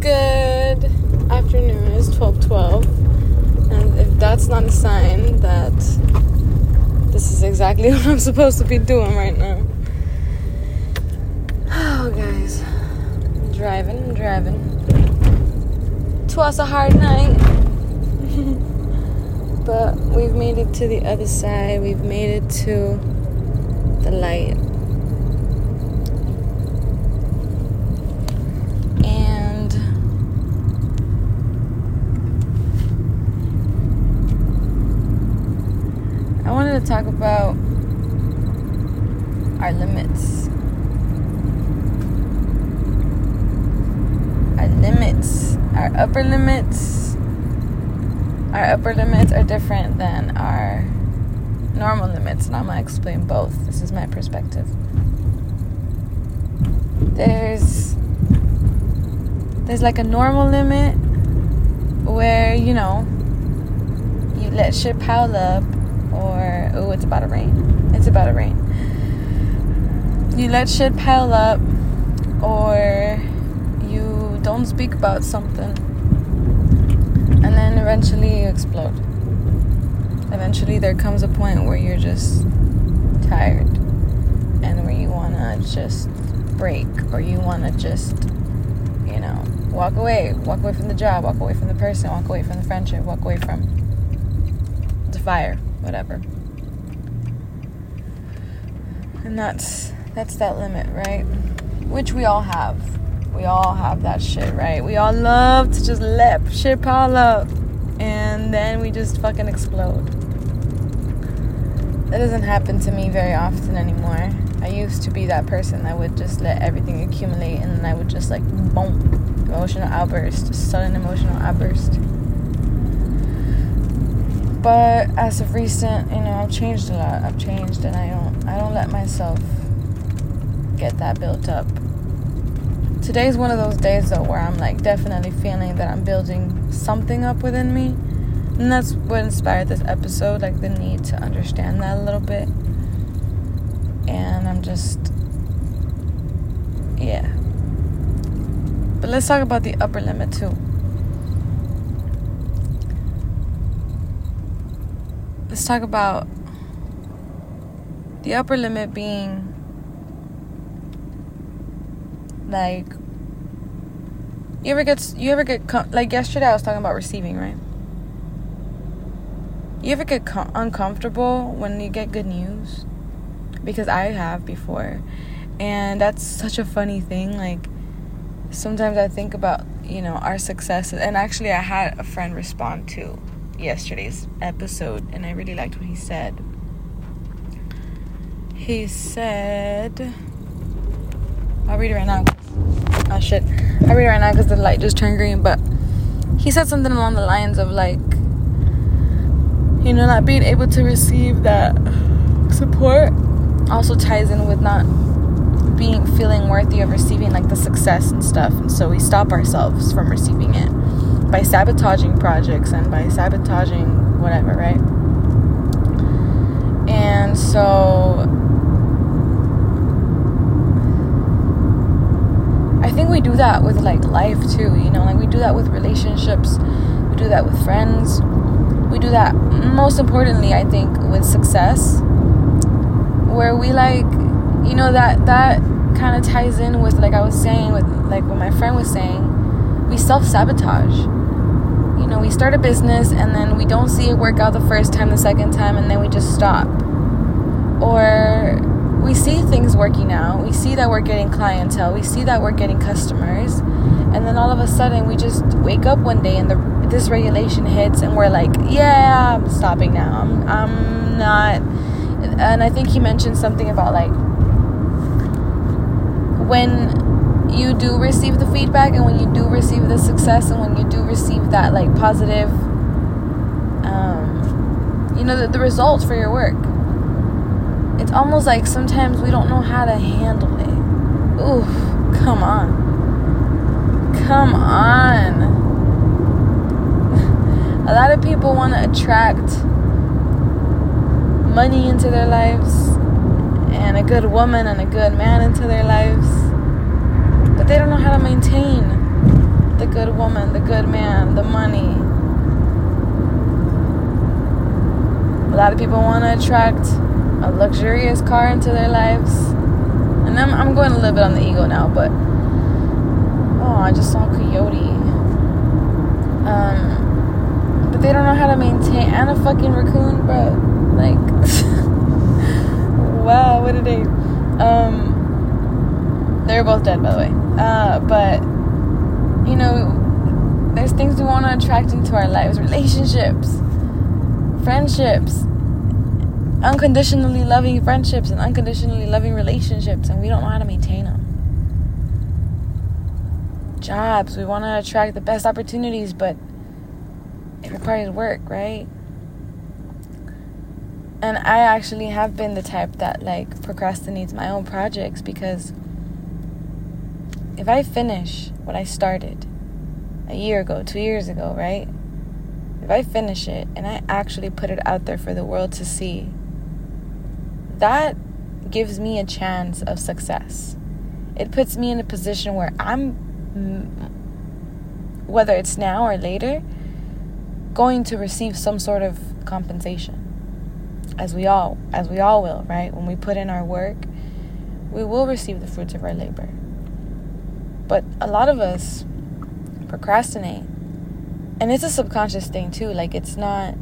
Good afternoon. It's 12:12. And if that's not a sign that this is exactly what I'm supposed to be doing right now. Oh, guys. I'm driving, I'm driving. Twas a hard night. but we've made it to the other side. We've made it to the light. And I wanted to talk about our limits. Our limits, our upper limits. Our upper limits are different than our normal limits, and I'm gonna explain both. This is my perspective. There's there's like a normal limit where you know you let shit pile up or oh it's about to rain. It's about to rain. You let shit pile up or you don't speak about something and then eventually you explode. Eventually there comes a point where you're just tired and where you want to just break or you want to just you know walk away. Walk away from the job walk away from the person walk away from the friendship walk away from the fire whatever. And that's that's that limit right? Which we all have. We all have that shit right? We all love to just let shit pile up and then we just fucking explode. That doesn't happen to me very often anymore. I used to be that person that would just let everything accumulate and then i would just like boom emotional outburst sudden emotional outburst but as of recent, you know, I've changed a lot. I've changed, and I don't, I don't let myself get that built up. Today's one of those days though where I'm like definitely feeling that I'm building something up within me, and that's what inspired this episode, like the need to understand that a little bit. And I'm just, yeah. But let's talk about the upper limit too. Let's talk about the upper limit being like you ever get you ever get like yesterday I was talking about receiving right? You ever get com- uncomfortable when you get good news? Because I have before. And that's such a funny thing like sometimes I think about you know our successes. And actually I had a friend respond to yesterday's episode, and I really liked what he said. He said, I'll read it right now. Oh shit. I'll read it right now because the light just turned green, but he said something along the lines of like, you know, not being able to receive that support also ties in with not being feeling worthy of receiving like the success and stuff. And so we stop ourselves from receiving it by sabotaging projects and by sabotaging whatever, right? And so I think we do that with like life too, you know, like we do that with relationships, we do that with friends, we do that most importantly, I think, with success, where we like, you know, that that kind of ties in with like I was saying with like what my friend was saying, we self sabotage know, we start a business and then we don't see it work out the first time, the second time, and then we just stop. Or we see things working out, we see that we're getting clientele, we see that we're getting customers, and then all of a sudden we just wake up one day and the dysregulation hits and we're like, yeah, I'm stopping now. I'm I'm not and I think he mentioned something about like when you do receive the feedback and when you do receive the success and when you do receive that like positive um, you know the, the results for your work. It's almost like sometimes we don't know how to handle it. Ooh come on. Come on. A lot of people want to attract money into their lives and a good woman and a good man into their lives they don't know how to maintain the good woman, the good man, the money. A lot of people want to attract a luxurious car into their lives. And I'm, I'm going a little bit on the ego now, but oh, I just saw a Coyote. Um, but they don't know how to maintain and a fucking raccoon, bro. Like, wow, what a day. Um, they're both dead, by the way. Uh, but you know, there's things we want to attract into our lives, relationships friendships, unconditionally loving friendships and unconditionally loving relationships, and we don't know how to maintain them. Jobs, we want to attract the best opportunities, but it requires work, right? And I actually have been the type that like procrastinates my own projects because if I finish what I started a year ago, two years ago, right? if I finish it and I actually put it out there for the world to see, that gives me a chance of success. It puts me in a position where I'm, mm, whether it's now or later, going to receive some sort of compensation. As we all, as we all will, right? When we put in our work, we will receive the fruits of our labor. But a lot of us procrastinate. And it's a subconscious thing too. Like it's not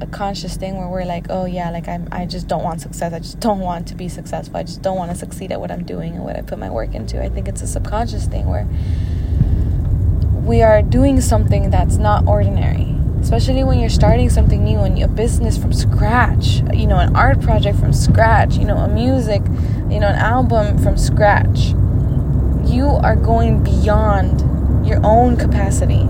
a conscious thing where we're like oh yeah like i'm i just don't want success. I just don't want to be successful. I just don't want to succeed at what i'm doing and what i put my work into. I think it's a subconscious thing where we are doing something that's not ordinary. Especially when you're starting something new and a business from scratch you know an art project from scratch you know a music you know an album from scratch you are going beyond your own capacity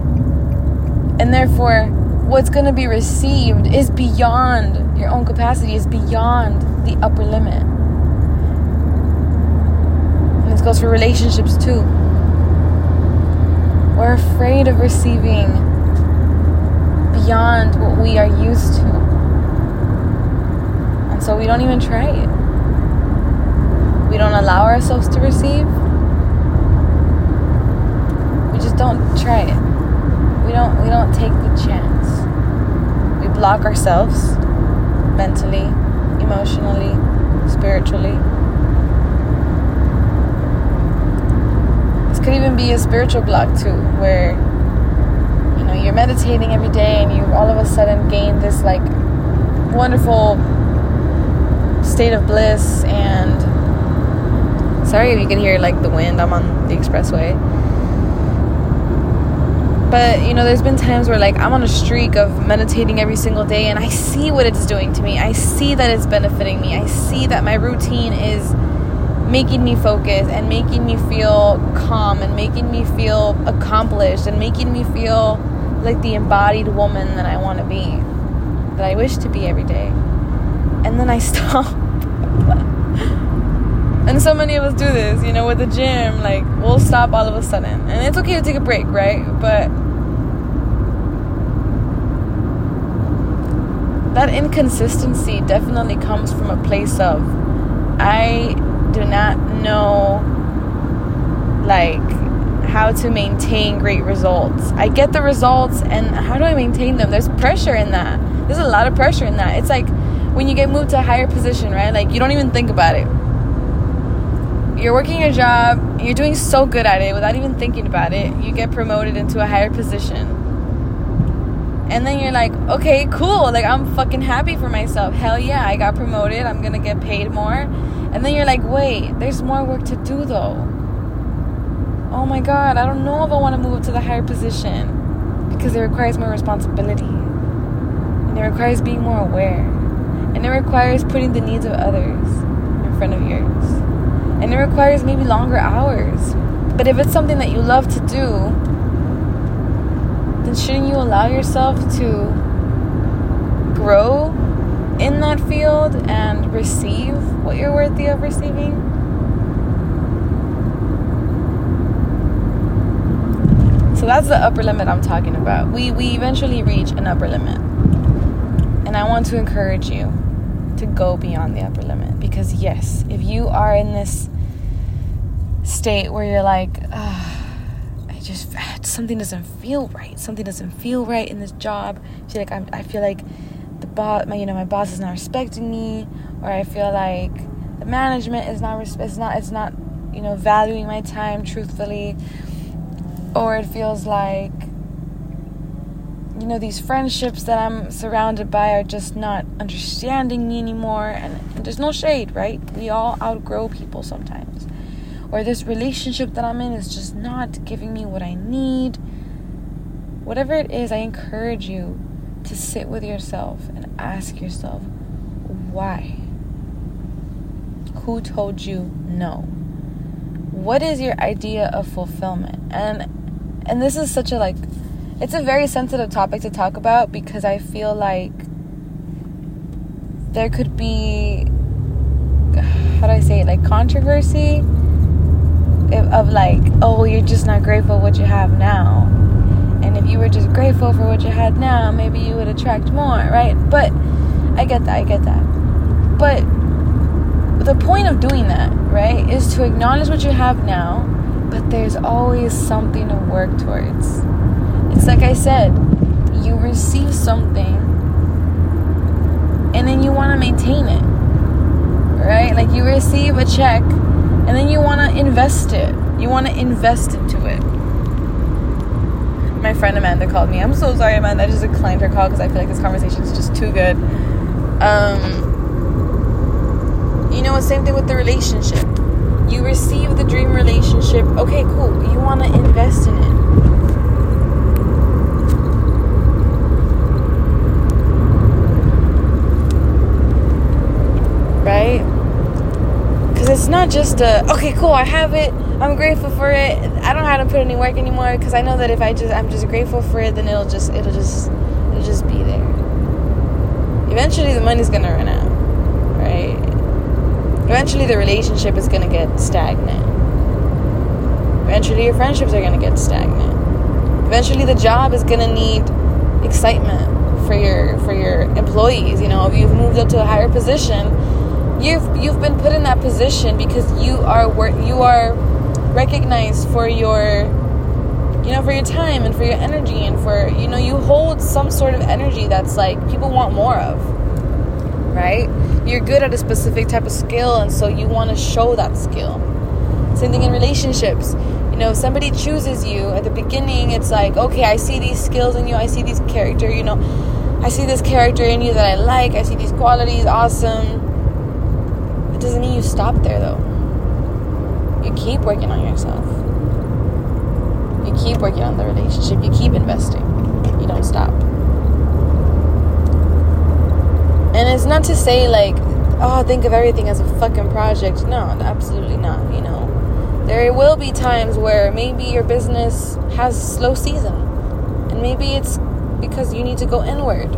and therefore, what's going to be received is beyond your own capacity, is beyond the upper limit. And this goes for relationships too. We're afraid of receiving beyond what we are used to. And so we don't even try it. We don't allow ourselves to receive. Don't try it we don't we don't take the chance. We block ourselves mentally, emotionally, spiritually. This could even be a spiritual block too, where you know you're meditating every day and you all of a sudden gain this like wonderful state of bliss and sorry if you can hear like the wind i'm on the expressway but you know there's been times where like i'm on a streak of meditating every single day and i see what it's doing to me i see that it's benefiting me i see that my routine is making me focus and making me feel calm and making me feel accomplished and making me feel like the embodied woman that i want to be that i wish to be every day and then i stop and so many of us do this, you know, with the gym. Like, we'll stop all of a sudden. And it's okay to take a break, right? But that inconsistency definitely comes from a place of I do not know, like, how to maintain great results. I get the results, and how do I maintain them? There's pressure in that. There's a lot of pressure in that. It's like when you get moved to a higher position, right? Like, you don't even think about it you're working your job, you're doing so good at it without even thinking about it. You get promoted into a higher position. And then you're like, okay, cool. Like, I'm fucking happy for myself. Hell yeah, I got promoted. I'm gonna get paid more. And then you're like, wait, there's more work to do though. Oh my god, I don't know if I wanna move up to the higher position because it requires more responsibility. And it requires being more aware. And it requires putting the needs of others in front of yours and it requires maybe longer hours. But if it's something that you love to do, then shouldn't you allow yourself to grow in that field and receive what you're worthy of receiving? So that's the upper limit I'm talking about. We we eventually reach an upper limit. And I want to encourage you to go beyond the upper limit. Because, yes, if you are in this state where you're like, just something doesn't feel right. Something doesn't feel right in this job. I feel like I'm, I feel like the boss, my you know, my boss is not respecting me, or I feel like the management is not it's not it's not you know valuing my time truthfully, or it feels like you know these friendships that I'm surrounded by are just not understanding me anymore, and, and there's no shade, right? We all outgrow people sometimes or this relationship that I'm in is just not giving me what I need. Whatever it is, I encourage you to sit with yourself and ask yourself, why? Who told you no? What is your idea of fulfillment? And and this is such a like it's a very sensitive topic to talk about because I feel like there could be how do I say it like controversy of like, oh, you're just not grateful what you have now. And if you were just grateful for what you had now, maybe you would attract more, right? But I get that, I get that. But the point of doing that, right, is to acknowledge what you have now, but there's always something to work towards. It's like I said, you receive something and then you want to maintain it, right? Like you receive a check and then you want to invest it. You want to invest into it. My friend Amanda called me. I'm so sorry, Amanda. I just declined her call because I feel like this conversation is just too good. Um, you know, same thing with the relationship. You receive the dream relationship. Okay, cool. You want to invest in it. right? because it's not just a okay cool i have it i'm grateful for it. I don't have to put any work anymore because i know that if i just i'm just grateful for it then it'll just it'll just it'll just be there. Eventually the money's gonna run out right? Eventually the relationship is gonna get stagnant. Eventually your friendships are gonna get stagnant. Eventually the job is gonna need excitement for your for your employees you know if you've moved up to a higher position you've you've been put in that position because you are you are recognized for your you know for your time and for your energy and for you know you hold some sort of energy that's like people want more of right? You're good at a specific type of skill and so you want to show that skill. Same thing in relationships. You know somebody chooses you at the beginning it's like okay i see these skills in you i see these character you know i see this character in you that i like i see these qualities awesome it doesn't mean you stop there though. You keep working on yourself. You keep working on the relationship. You keep investing. You don't stop. And it's not to say like, oh, think of everything as a fucking project. No, absolutely not, you know. There will be times where maybe your business has slow season. And maybe it's because you need to go inward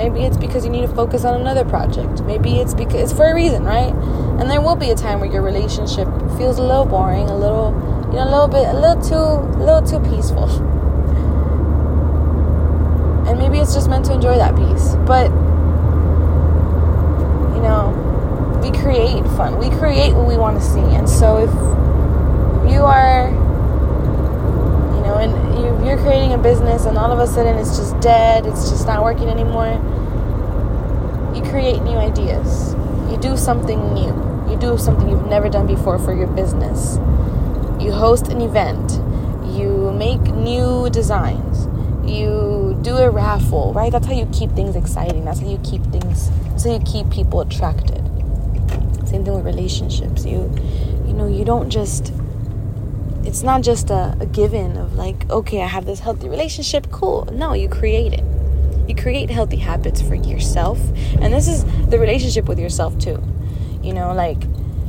Maybe it's because you need to focus on another project. Maybe it's because it's for a reason, right? And there will be a time where your relationship feels a little boring, a little, you know, a little bit, a little too, a little too peaceful. And maybe it's just meant to enjoy that peace. But you know, we create fun. We create what we want to see. And so if you are you know, and you're creating a business and all of a sudden it's just dead, it's just not working anymore, you create new ideas. You do something new. You do something you've never done before for your business. You host an event. You make new designs. You do a raffle, right? That's how you keep things exciting. That's how you keep things, that's how you keep people attracted. Same thing with relationships. You, you know, you don't just it's not just a, a given of like, okay, I have this healthy relationship, cool. No, you create it. You create healthy habits for yourself. And this is the relationship with yourself too. You know, like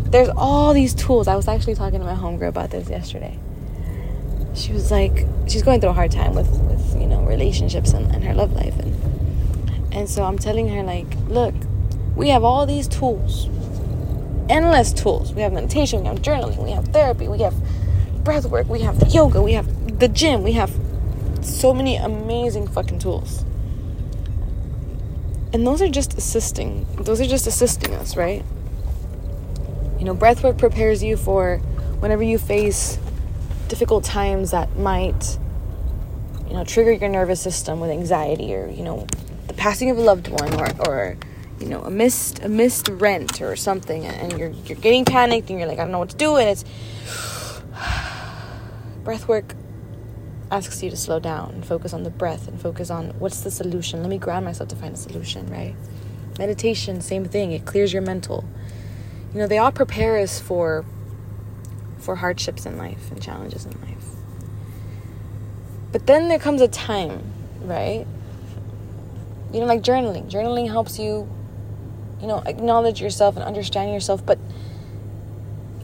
there's all these tools. I was actually talking to my homegirl about this yesterday. She was like, she's going through a hard time with, with you know, relationships and, and her love life. And, and so I'm telling her, like, look, we have all these tools, endless tools. We have meditation, we have journaling, we have therapy, we have breath work, we have yoga, we have the gym, we have so many amazing fucking tools. And those are just assisting. Those are just assisting us, right? You know, breathwork prepares you for whenever you face difficult times that might, you know, trigger your nervous system with anxiety or, you know, the passing of a loved one or, or you know, a missed a missed rent or something and you're you're getting panicked and you're like, I don't know what to do and it's breath work asks you to slow down and focus on the breath and focus on what's the solution. Let me ground myself to find a solution, right? Meditation, same thing. It clears your mental. You know, they all prepare us for for hardships in life and challenges in life. But then there comes a time, right? You know, like journaling. Journaling helps you, you know, acknowledge yourself and understand yourself, but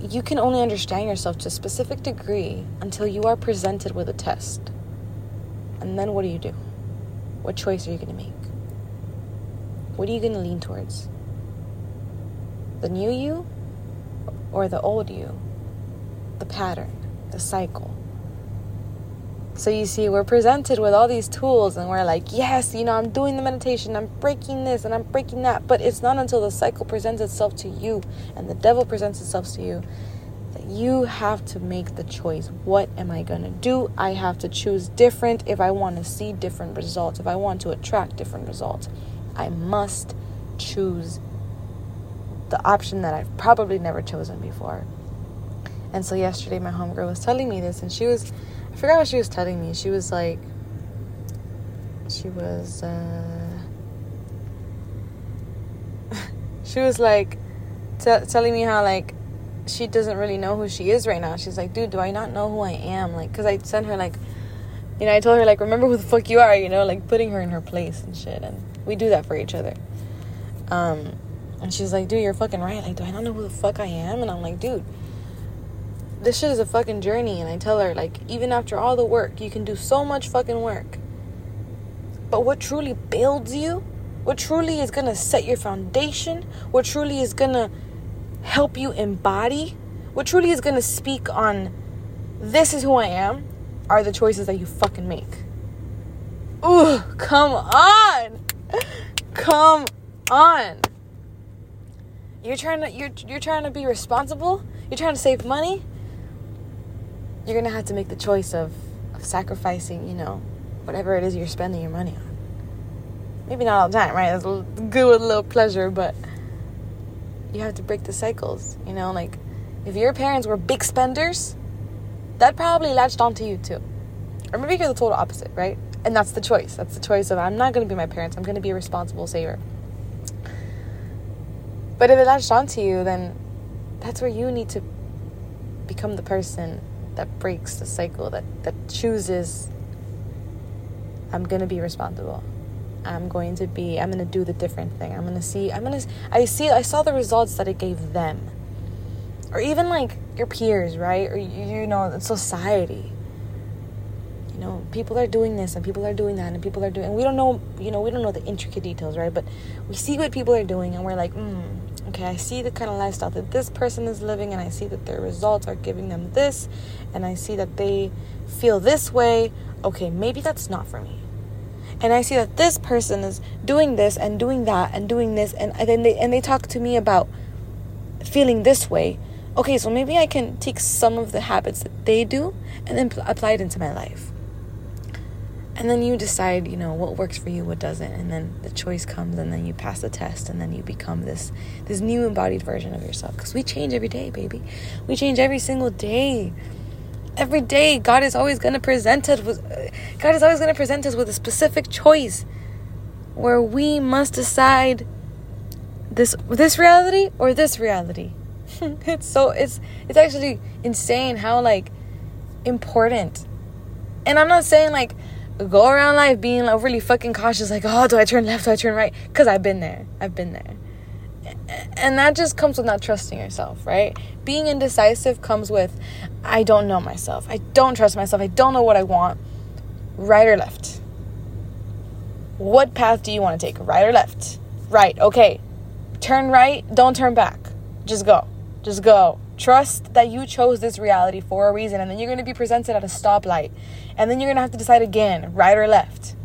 you can only understand yourself to a specific degree until you are presented with a test. And then what do you do? What choice are you going to make? What are you going to lean towards? The new you or the old you? the pattern, the cycle. So you see, we're presented with all these tools, and we're like, yes, you know, I'm doing the meditation, I'm breaking this, and I'm breaking that. But it's not until the cycle presents itself to you and the devil presents itself to you that you have to make the choice. What am I going to do? I have to choose different if I want to see different results, if I want to attract different results. I must choose the option that I've probably never chosen before. And so yesterday, my homegirl was telling me this, and she was, I forgot what she was telling me. She was like, she was, uh, she was like, t- telling me how, like, she doesn't really know who she is right now. She's like, dude, do I not know who I am? Like, because I sent her, like, you know, I told her, like, remember who the fuck you are, you know, like, putting her in her place and shit. And we do that for each other. Um, and she's like, dude, you're fucking right. Like, do I not know who the fuck I am? And I'm like, dude, this shit is a fucking journey. And I tell her, like, even after all the work, you can do so much fucking work. But what truly builds you, what truly is gonna set your foundation, what truly is gonna help you embody, what truly is gonna speak on this is who I am, are the choices that you fucking make. Ooh, come on! Come on! You're trying to you're you're trying to be responsible. You're trying to save money you're gonna have to make the choice of, of sacrificing, you know, whatever it is you're spending your money on. Maybe not all the time, right? It's good with a little pleasure, but you have to break the cycles, you know, like if your parents were big spenders, that probably latched onto you too. Or maybe you're the total opposite, right? And that's the choice. That's the choice of I'm not gonna be my parents, I'm gonna be a responsible saver. But if it latched onto you, then that's where you need to become the person that breaks the cycle that that chooses I'm going to be responsible. I'm going to be I'm going to do the different thing. I'm going to see I'm going to I see I saw the results that it gave them. Or even like your peers, right? Or you, you know, society. You know, people are doing this and people are doing that and people are doing and we don't know, you know, we don't know the intricate details, right? But we see what people are doing and we're like, "Hmm, okay, I see the kind of lifestyle that this person is living, and I see that their results are giving them this, and I see that they feel this way. Okay, maybe that's not for me. And I see that this person is doing this and doing that and doing this, and then they and they talk to me about feeling this way. Okay, so maybe I can take some of the habits that they do and then apply it into my life and then you decide you know what works for you what doesn't. And then the choice comes and then you pass the test and then you become this this new embodied version of yourself. Because we change every day baby. We change every single day. Every day god is always going to present us with god is always going to present us with a specific choice where we must decide this this reality or this reality. It's so it's it's actually insane how like important. And i'm not saying like go around life being like really fucking cautious, like, oh, do I turn left? Do I turn right? Because I've been there. I've been there. And that just comes with not trusting yourself, right? Being indecisive comes with, I don't know myself. I don't trust myself. I don't know what I want. Right or left? What path do you want to take? Right or left? Right. Okay. Turn right. Don't turn back. Just go. Just go. Trust that you chose this reality for a reason, and then you're going to be presented at a stoplight, and then you're going to have to decide again, right or left.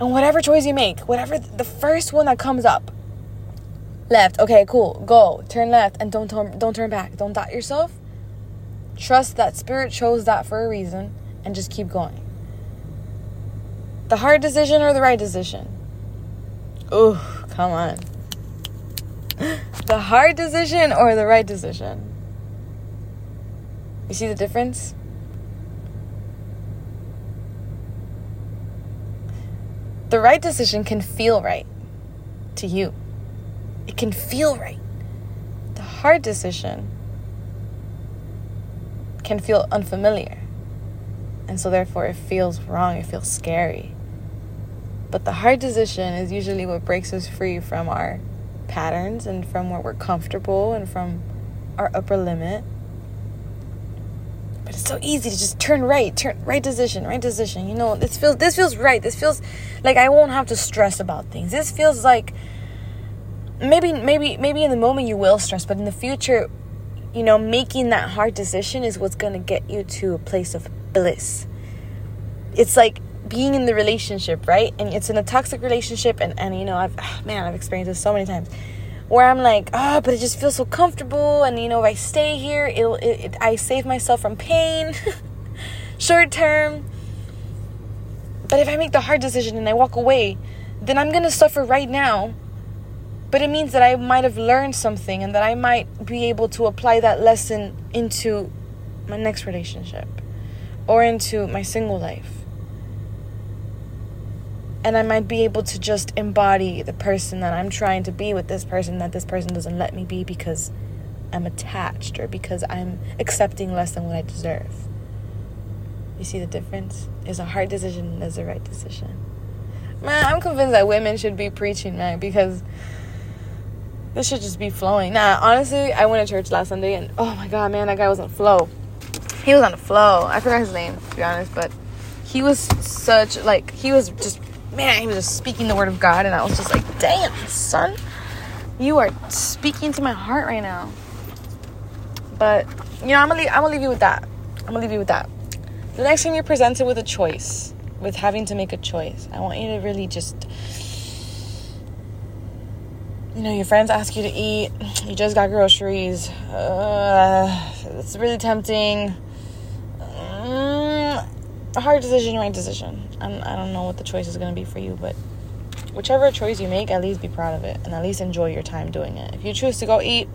And whatever choice you make, whatever the first one that comes up, left. Okay, cool. Go. Turn left and don't turn don't turn back. Don't doubt yourself. Trust that spirit chose that for a reason and just keep going. The hard decision or the right decision? Oh, come on. The hard decision or the right decision? You see the difference? The right decision can feel right to you. It can feel right. The hard decision can feel unfamiliar. And so, therefore, it feels wrong, it feels scary. But the hard decision is usually what breaks us free from our patterns and from where we're comfortable and from our upper limit. But it's so easy to just turn right, turn right decision, right decision. You know, this feels this feels right. This feels like I won't have to stress about things. This feels like maybe maybe maybe in the moment you will stress, but in the future you know, making that hard decision is what's going to get you to a place of bliss. It's like being in the relationship, right? And it's in a toxic relationship, and, and you know, I've, ah, man, I've experienced this so many times where I'm like, oh, but it just feels so comfortable, and you know, if I stay here, it'll, it, it I save myself from pain, short term. But if I make the hard decision and I walk away, then I'm gonna suffer right now but it means that I might have learned something and that I might be able to apply that lesson into my next relationship or into my single life. And I might be able to just embody the person that I'm trying to be with this person that this person doesn't let me be because I'm attached or because I'm accepting less than what I deserve. You see the difference? Is a hard decision and is a right decision. Man, I'm convinced that women should be preaching, man, because this should just be flowing. Nah, honestly, I went to church last Sunday and oh my god, man, that guy was on flow. He was on the flow. I forgot his name, to be honest, but he was such like he was just man, he was just speaking the word of God and I was just like, damn, son, you are speaking to my heart right now. But you know, I'm gonna leave, I'm gonna leave you with that. I'm gonna leave you with that. The next time you're presented with a choice, with having to make a choice, I want you to really just you know, your friends ask you to eat, you just got groceries, uh, it's really tempting. A hard decision, right decision. I'm, I don't know what the choice is going to be for you, but whichever choice you make, at least be proud of it and at least enjoy your time doing it. If you choose to go eat,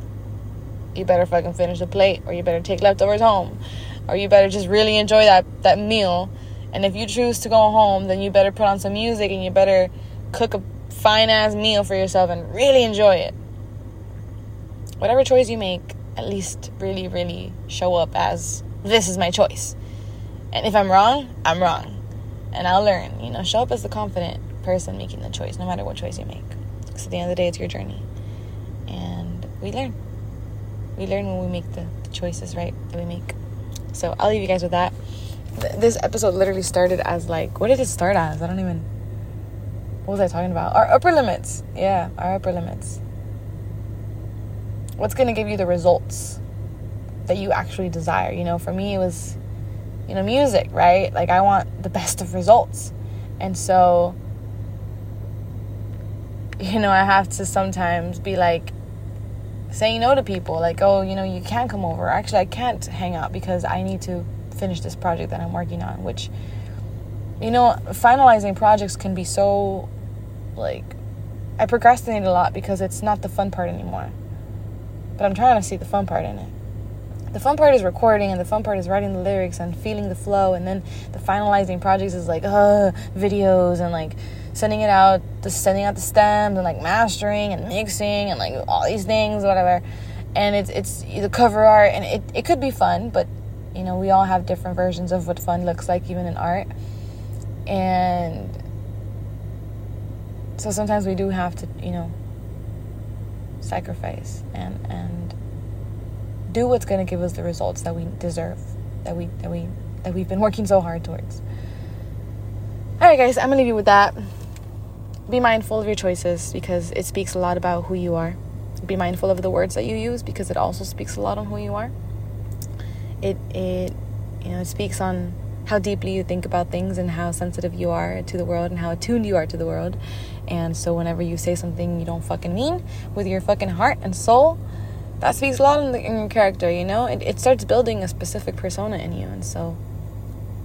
you better fucking finish the plate or you better take leftovers home or you better just really enjoy that, that meal. And if you choose to go home, then you better put on some music and you better cook a fine ass meal for yourself and really enjoy it. Whatever choice you make, at least really, really show up as this is my choice. And if I'm wrong, I'm wrong. And I'll learn. You know, show up as the confident person making the choice, no matter what choice you make. Because at the end of the day, it's your journey. And we learn. We learn when we make the, the choices, right? That we make. So I'll leave you guys with that. Th- this episode literally started as like, what did it start as? I don't even what was I talking about? Our upper limits. Yeah, our upper limits. What's going to give you the results that you actually desire? You know, for me, it was, you know, music, right? Like, I want the best of results. And so, you know, I have to sometimes be like, saying no to people like oh you know you can't come over actually i can't hang out because i need to finish this project that i'm working on which you know finalizing projects can be so like, I procrastinate a lot because it's not the fun part anymore. But I'm trying to see the fun part in it. The fun part is recording, and the fun part is writing the lyrics and feeling the flow, and then the finalizing projects is like, uh, videos and like sending it out, just sending out the stems and like mastering and mixing and like all these things, whatever. And it's it's the cover art, and it it could be fun, but you know we all have different versions of what fun looks like, even in art. And so sometimes we do have to, you know, sacrifice and and do what's going to give us the results that we deserve, that we that we that we've been working so hard towards. All right, guys, I'm gonna leave you with that. Be mindful of your choices because it speaks a lot about who you are. Be mindful of the words that you use because it also speaks a lot on who you are. It it you know it speaks on how deeply you think about things and how sensitive you are to the world and how attuned you are to the world. And so whenever you say something you don't fucking mean with your fucking heart and soul, that speaks a lot in, the, in your character, you know? It, it starts building a specific persona in you. And so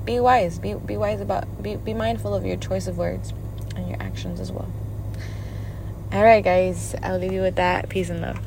be wise. Be, be wise about, be, be mindful of your choice of words and your actions as well. All right, guys, I'll leave you with that. Peace and love.